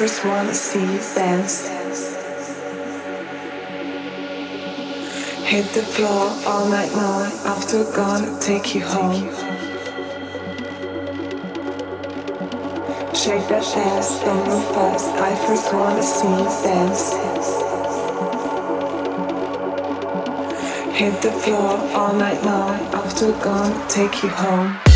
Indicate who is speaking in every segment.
Speaker 1: First wanna see you dance. Hit the floor all night long, after gonna take you home. Shake that ass, don't move fast. I first wanna see you dance. Hit the floor all night long, after gonna take you home.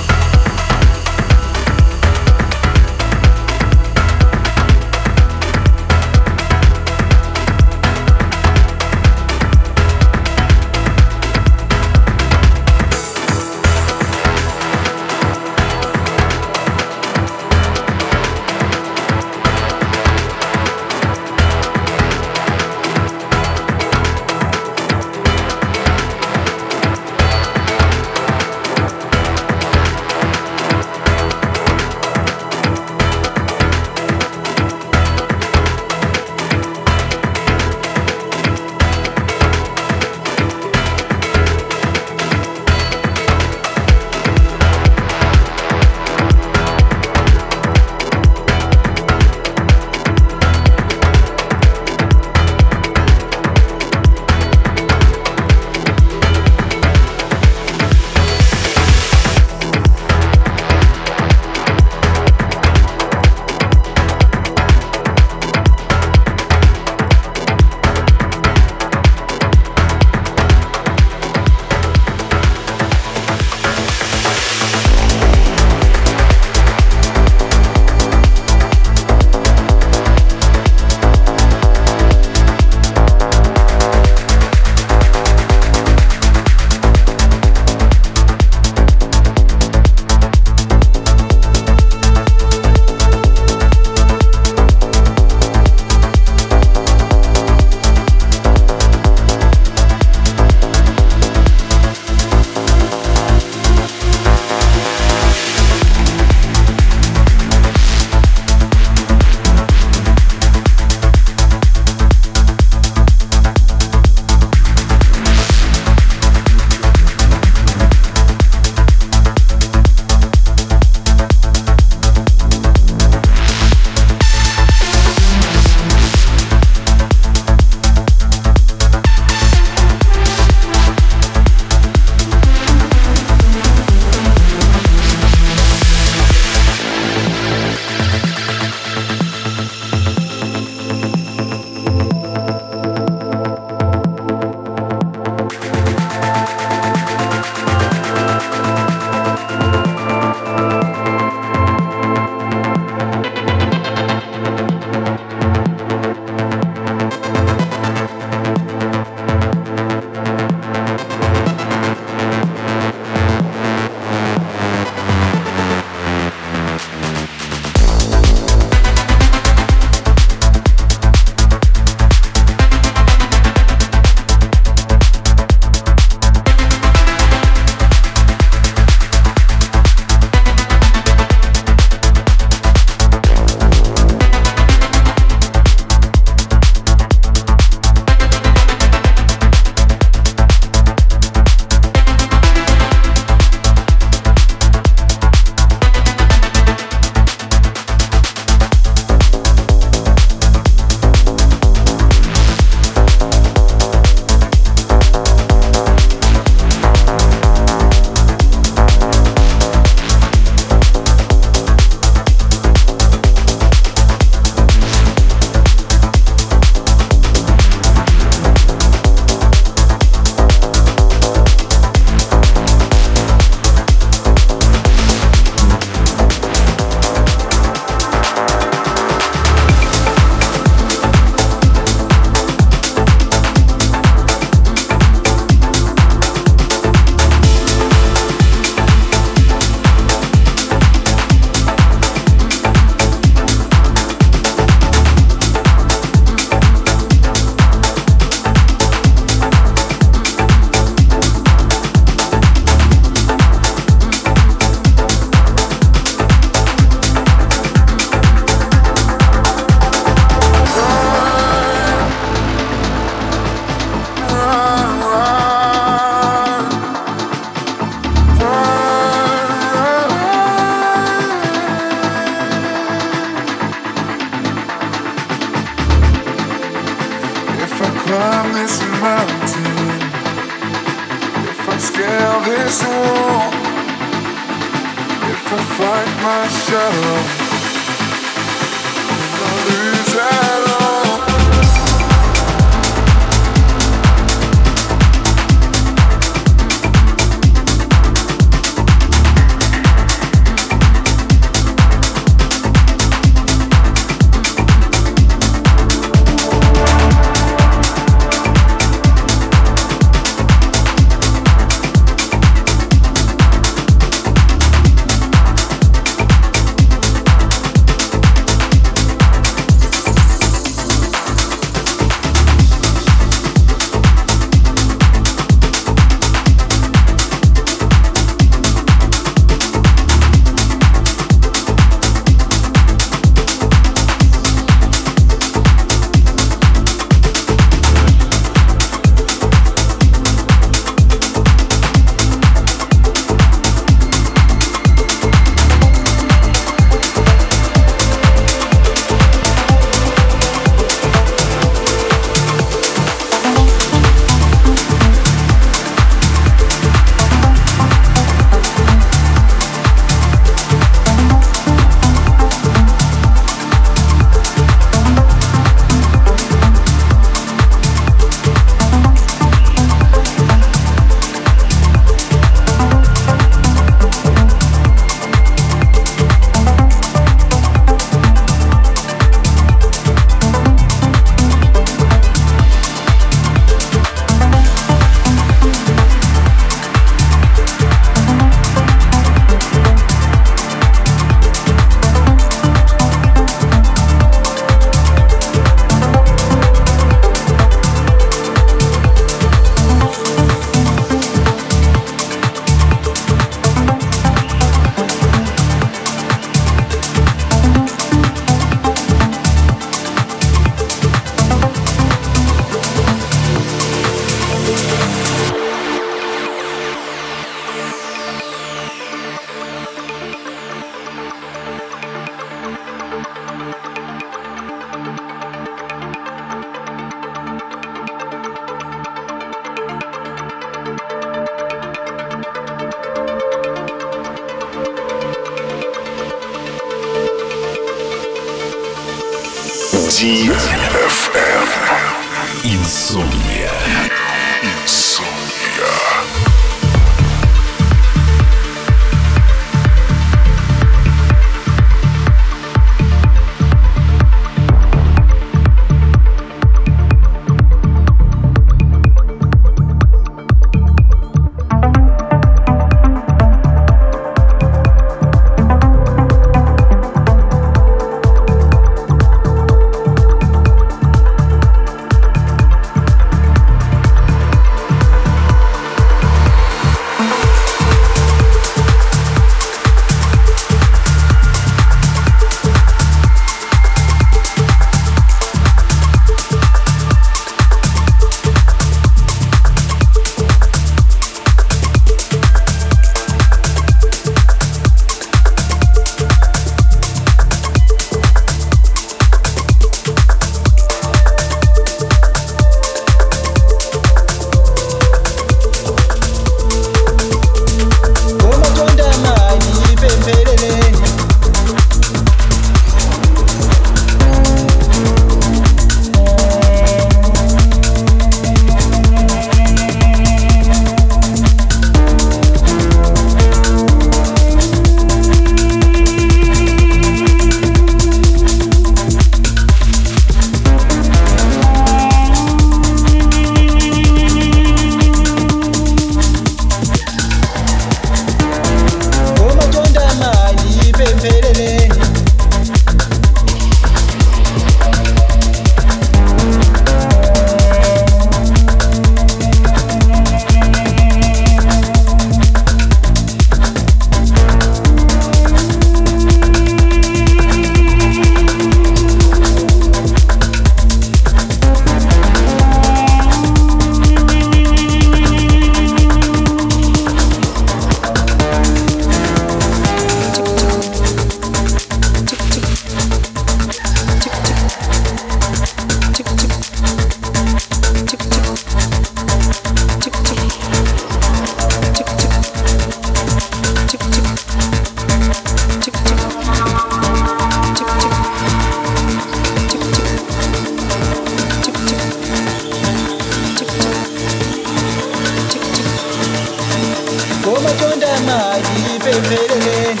Speaker 2: Mali pempheleleni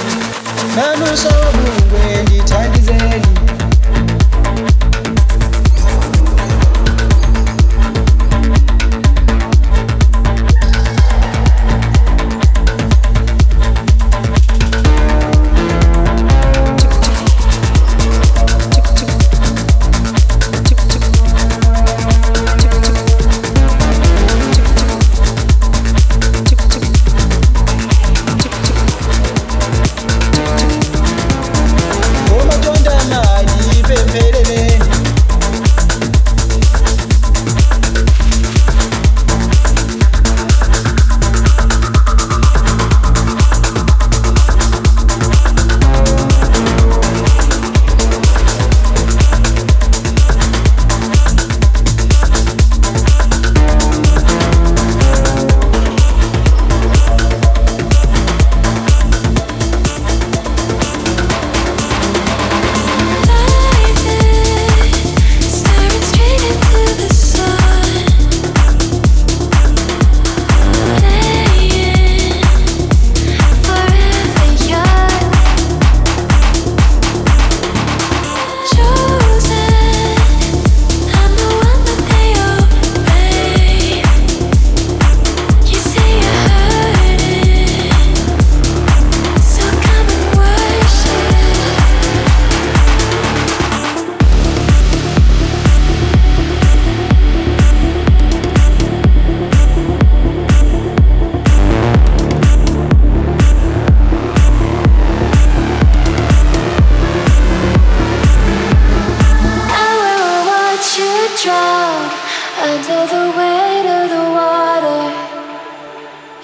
Speaker 2: nanusowa mulungu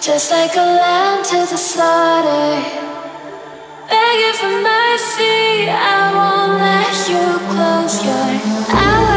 Speaker 3: Just like a lamb to the slaughter, begging for mercy. I won't let you close your eyes.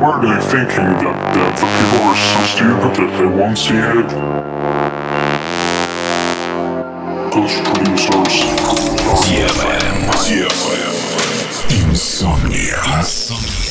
Speaker 3: Were they thinking that, that the people were so stupid that they won't see it? Those producers.
Speaker 4: DFM. DFM.
Speaker 5: Insomnia. Insomnia.